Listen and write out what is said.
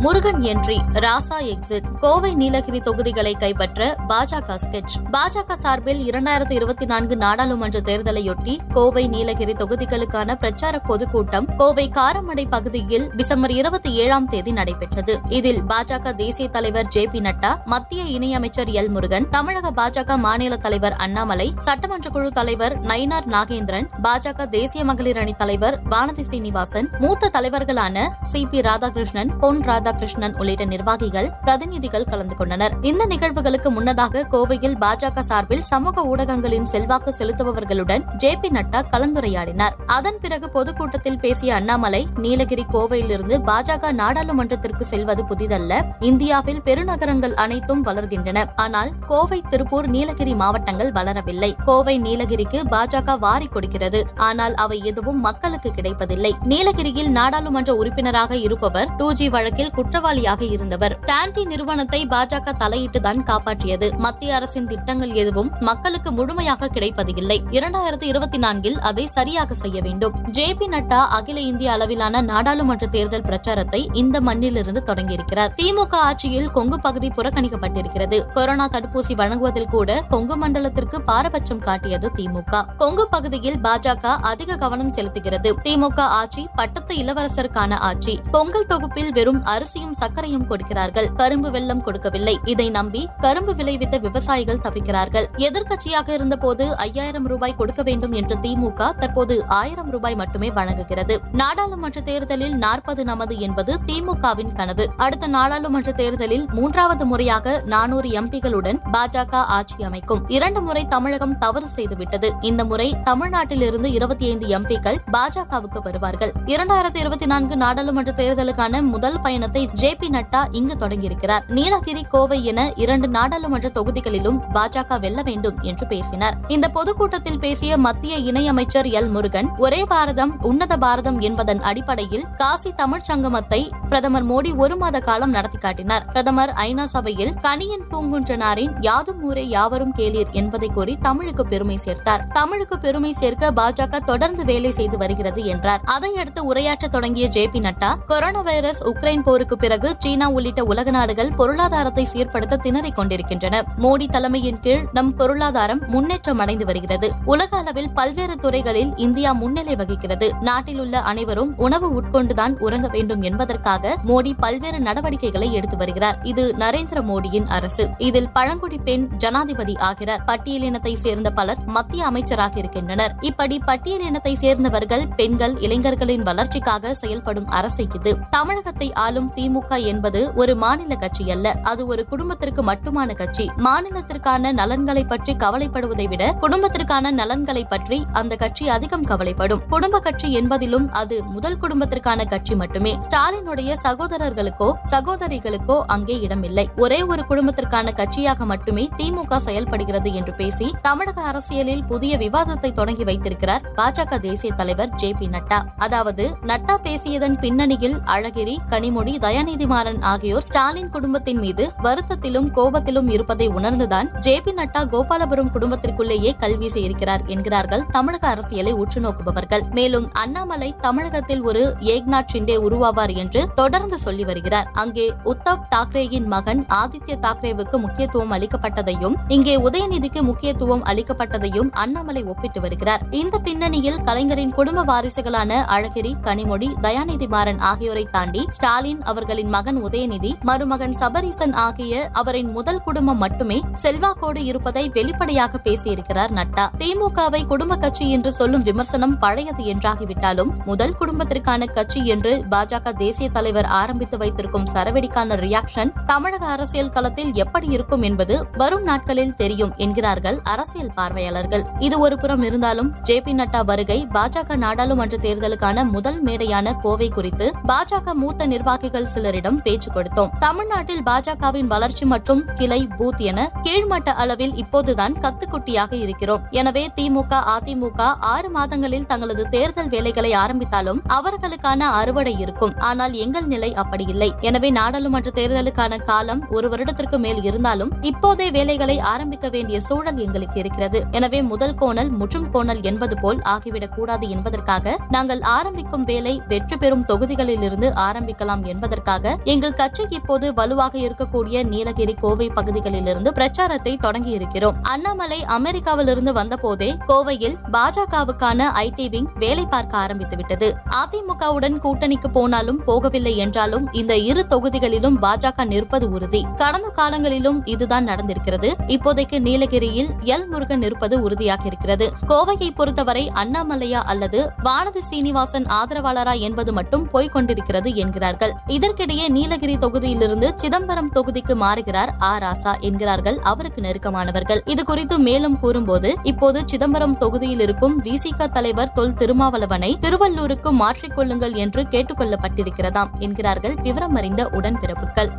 Murugan entry Raja exit Kovai Nilgiri தொகுதிகளை கைப்பற்ற பாஜக ஸ்கெட்ச் பாஜக சார்பில் இரண்டாயிரத்து இருபத்தி நான்கு நாடாளுமன்ற தேர்தலையொட்டி கோவை நீலகிரி தொகுதிகளுக்கான பிரச்சார பொதுக்கூட்டம் கோவை காரமடை பகுதியில் டிசம்பர் இருபத்தி ஏழாம் தேதி நடைபெற்றது. இதில் பாஜக தேசிய தலைவர் ஜே பி நட்டா மத்திய இணையமைச்சர் எல் முருகன் தமிழக பாஜக மாநில தலைவர் அண்ணாமலை சட்டமன்ற குழு தலைவர் நயினார் நாகேந்திரன் பாஜக தேசிய மகளிர் அணி தலைவர் வானதி சீனிவாசன் மூத்த தலைவர்களான சி பி ராதாகிருஷ்ணன் பொன் ராதாகிருஷ்ணன் உள்ளிட்ட நிர்வாகிகள் பிரதிநிதிகள் கலந்து கொண்டனர். இந்த நிகழ்வுகளுக்கு முன்னதாக கோவையில் பாஜக சார்பில் சமூக ஊடகங்களின் செல்வாக்கு செலுத்துபவர்களுடன் ஜே பி நட்டா கலந்துரையாடினார். அதன் பிறகு பொதுக்கூட்டத்தில் பேசிய அண்ணாமலை நீலகிரி கோவையிலிருந்து பாஜக நாடாளுமன்றத்திற்கு செல்வது புதிதல்ல இந்தியாவில் பெருநகரங்கள் அனைத்தும் வளர்கின்றன. ஆனால் கோவை திருப்பூர் நீலகிரி மாவட்டங்கள் வளரவில்லை. கோவை நீலகிரிக்கு பாஜக வாரி கொடுக்கிறது. ஆனால் அவை எதுவும் மக்களுக்கு கிடைப்பதில்லை. நீலகிரியில் நாடாளுமன்ற உறுப்பினராக இருப்பவர் டூ ஜி வழக்கில் குற்றவாளியாக இருந்தவர். டான்டி நிறுவனத்தை பாஜக தலையிட்டுதான் காப்பாற்றியது. மத்திய அரசின் திட்டங்கள் எதுவும் மக்களுக்கு முழுமையாக கிடைப்பதில்லை. இரண்டாயிரத்து இருபத்தி நான்கில் அதை சரியாக செய்ய வேண்டும். ஜே பி நட்டா அகில இந்திய அளவிலான நாடாளுமன்ற தேர்தல் பிரச்சாரத்தை இந்த மண்ணிலிருந்து தொடங்கியிருக்கிறார். திமுக ஆட்சியில் கொங்கு பகுதி புறக்கணிக்கப்பட்டிருக்கிறது. கொரோனா தடுப்பூசி வழங்குவதில் கூட கொங்கு மண்டலத்திற்கு பாரபட்சம் காட்டியது திமுக. கொங்கு பகுதியில் பாஜக அதிக கவனம் செலுத்துகிறது. திமுக ஆட்சி பட்டத்து இளவரசருக்கான ஆட்சி. பொங்கல் தொகுப்பில் வெறும் அரிசியும் சர்க்கரையும் கொடுக்கிறார்கள். கரும்பு வெள்ளம் கொடுக்கவில்லை. இதை நம்பி கரும்பு விளைவித்த விவசாயிகள் தவிக்கிறார்கள். எதிர்க்கட்சியாக இருந்தபோது ஐயாயிரம் ரூபாய் கொடுக்க வேண்டும் என்ற திமுக தற்போது ஆயிரம் ரூபாய் மட்டுமே வழங்குகிறது. நாடாளுமன்ற தேர்தலில் நாற்பது நமது என்பது திமுகவின் கனவு. அடுத்த நாடாளுமன்ற தேர்தலில் மூன்றாவது முறையாக நானூறு எம்பிகளுடன் பாஜக ஆட்சி அமைக்கும். இரண்டு முறை தமிழகம் தவறு செய்துவிட்டது. இந்த முறை தமிழ்நாட்டிலிருந்து இருபத்தி ஐந்து எம்பிக்கள் பாஜகவுக்கு வருவார்கள். இரண்டாயிரத்தி இருபத்தி நான்கு நாடாளுமன்ற தேர்தலுக்கான முதல் பயணத்தை ஜே பி நட்டா இங்கு தொடங்கியிருக்கிறார். நீலகிரி கோவை என இரண்டு நாடாளுமன்ற தொகுதிகளிலும் பாஜக வெல்ல வேண்டும் என்று பேசினார். இந்த பொதுக்கூட்டத்தில் பேசிய மத்திய இணையமைச்சர் எல் முருகன் ஒரே பாரதம் உன்னத பாரதம் என்பதன் அடிப்படையில் காசி தமிழ் சங்கமத்தை பிரதமர் மோடி ஒரு மாத காலம் நடத்தி காட்டினார். பிரதமர் ஐநா சபையில் கனியன் பூங்குன்றனாரின் யாதும் ஊரே யாவரும் கேளீர் என்பதை கூறி தமிழுக்கு பெருமை சேர்த்தார். தமிழுக்கு பெருமை சேர்க்க பாஜக தொடர்ந்து வேலை செய்து வருகிறது என்றார். அதையடுத்து உரையாற்ற தொடங்கிய J P Nadda corona virus Ukraine போருக்கு பிறகு சீனா உள்ளிட்ட உலக நாடுகள் பொருளாதாரத்தை சீர்படுத்த திணறிக் கொண்டிருக்கின்றன. மோடி தலைமையின் கீழ் நம் பொருளாதாரம் முன்னேற்றம் அடைந்து வருகிறது. உலக அளவில் பல்வேறு துறைகளில் இந்தியா முன்னிலை வகிக்கிறது. நாட்டில் உள்ள அனைவரும் உணவு உட்கொண்டுதான் உறங்க வேண்டும் என்பதற்காக மோடி பல்வேறு நடவடிக்கைகளை எடுத்து வருகிறார். இது நரேந்திர மோடியின் அரசு. இதில் பழங்குடி பெண் ஜனாதிபதி ஆகிறார். பட்டியலினத்தை சேர்ந்த பலர் மத்திய அமைச்சராக இருக்கின்றனர். இப்படி பட்டியலினத்தை சேர்ந்தவர்கள் பெண்கள் இளைஞர்களின் வளர்ச்சிக்காக செயல்படும் அரசு இது. தமிழகத்தை ஆளும் திமுக என்பது ஒரு மாநில கட்சி அல்ல. அது ஒரு குடும்பத்திற்கு மட்டுமான கட்சி. மாநிலத்திற்கான நலன்களை பற்றி கவலைப்படுவதை விட குடும்பத்திற்கான நலன்களை பற்றி அந்த கட்சி அதிகம் கவலைப்படும். குடும்ப கட்சி என்பதிலும் அது முதல் குடும்பத்திற்கான கட்சி மட்டுமே. ஸ்டாலினுடைய சகோதரர்களுக்கோ சகோதரிகளுக்கோ அங்கே இடமில்லை. ஒரே ஒரு குடும்பத்திற்கான கட்சியாக மட்டுமே திமுக செயல்படுகிறது என்று பேசி தமிழக அரசியலில் புதிய விவாதத்தை தொடங்கி வைத்திருக்கிறார் பாஜக தேசிய தலைவர் ஜே பி நட்டா. அதாவது நட்டா பேசியதன் பின்னணியில் அழகிரி கனிமொழி தயாநிதிமாறன் ஆகியோர் ஸ்டாலின் குடும்பத்தின் மீது வருத்தத்திலும் கோபத்திலும் இருப்பதை உணர்ந்துதான் ஜே பி நட்டா கோபாலபுரம் குடும்பத்திற்குள்ளேயே கல்வீசி இருக்கிறார் என்கிறார்கள் தமிழக அரசியலை உற்று நோக்குபவர்கள். மேலும் அண்ணாமலை தமிழகத்தில் ஒரு ஏக்நாத் ஷிண்டே உருவாவார் என்று தொடர்ந்து சொல்லி வருகிறார். அங்கே உத்தவ் தாக்கரேயின் மகன் ஆதித்ய தாக்கரேவுக்கு முக்கியத்துவம் அளிக்கப்பட்டதையும் இங்கே உதயநிதிக்கு முக்கியத்துவம் அளிக்கப்பட்டதையும் அண்ணாமலை ஒப்பிட்டு வருகிறார். இந்த பின்னணியில் கலைஞரின் குடும்ப வாரிசுகளான அழகிரி கனிமொழி தயாநிதி மாறன் ஆகியோரை தாண்டி ஸ்டாலின் அவர்களின் மகன் உதயநிதி மருமகன் சபரீசன் ஆகிய அவரின் முதல் குடும்பம் மட்டுமே செல்வாக்கோடு இருப்பதை வெளிப்படையாக பேசியிருக்கிறார் நட்டா. திமுகவை குடும்ப கட்சி என்று சொல்லும் விமர்சனம் பழையது என்றாகிவிட்டாலும் முதல் குடும்பத்திற்கான கட்சி என்று பாஜக தேசிய தலைவர் ஆரம்பித்து வைத்திருக்கும் சரவெடிக்கான ரியாக்ஷன் தமிழக அரசியல் களத்தில் எப்படி இருக்கும் என்பது வரும் நாட்களில் தெரியும் என்கிறார்கள் அரசியல் பார்வையாளர்கள். இது ஒரு புறம் இருந்தாலும் ஜே பி நட்டா வருகை பாஜக நாடாளுமன்ற தேர்தலுக்கான முதல் மேடையான கோவை குறித்து பாஜக மூத்த நிர்வாகிகள் நிர்வாகிகள் சிலரிடம் பேச்சு கொடுத்தோம். தமிழ்நாட்டில் பாஜகவின் வளர்ச்சி மற்றும் கிளை பூத் என கீழ்மட்ட அளவில் இப்போதுதான் கத்துக்குட்டியாக இருக்கிறோம். எனவே திமுக அதிமுக ஆறு மாதங்களில் தங்களது தேர்தல் வேலைகளை ஆரம்பித்தாலும் அவர்களுக்கான அறுவடை இருக்கும். ஆனால் எங்கள் நிலை அப்படி இல்லை. எனவே நாடாளுமன்ற தேர்தலுக்கான காலம் ஒரு வருடத்திற்கு மேல் இருந்தாலும் இப்போதே வேலைகளை ஆரம்பிக்க வேண்டிய சூழல் எங்களுக்கு இருக்கிறது. எனவே முதல் கோணல் முற்றும் கோணல் என்பது போல் ஆகிவிடக் கூடாது என்பதற்காக நாங்கள் ஆரம்பிக்கும் வேலை வெற்றி பெறும் தொகுதிகளிலிருந்து ஆரம்பிக்கலாம் என்பது என்பதற்காக எங்கள் கட்சி இப்போது வலுவாக இருக்கக்கூடிய நீலகிரி கோவை பகுதிகளிலிருந்து பிரச்சாரத்தை தொடங்கி இருக்கிறோம் அண்ணாமலை அமெரிக்காவிலிருந்து வந்தபோதே கோவையில் பாஜகவுக்கான ஐடி விங் வேலை பார்க்க ஆரம்பித்துவிட்டது. அதிமுகவுடன் கூட்டணிக்கு போனாலும் போகவில்லை என்றாலும் இந்த இரு தொகுதிகளிலும் பாஜக நிற்பது உறுதி. கடந்த காலங்களிலும் இதுதான் நடந்திருக்கிறது. இப்போதைக்கு நீலகிரியில் எல் முருகன் நிற்பது உறுதியாக இருக்கிறது. கோவையை பொறுத்தவரை அண்ணாமலையா அல்லது வானதி சீனிவாசன் ஆதரவாளரா என்பது மட்டும் போய்க் கொண்டிருக்கிறது என்கிறார்கள். இதற்கிடையே நீலகிரி தொகுதியிலிருந்து சிதம்பரம் தொகுதிக்கு மாறுகிறார் ஆ. ராசா என்கிறார்கள் அவருக்கு நெருக்கமானவர்கள். இது குறித்து மேலும் கூறும்போது இப்போது சிதம்பரம் தொகுதியில் இருக்கும் விசிக தலைவர் தொல். திருமாவளவனை திருவள்ளூருக்கு மாற்றிக்கொள்ளுங்கள் என்று கேட்டுக்கொள்ளப்பட்டிருக்கிறதாம் என்கிறார்கள் விவரம் அறிந்த உடன்பிறப்புகள்.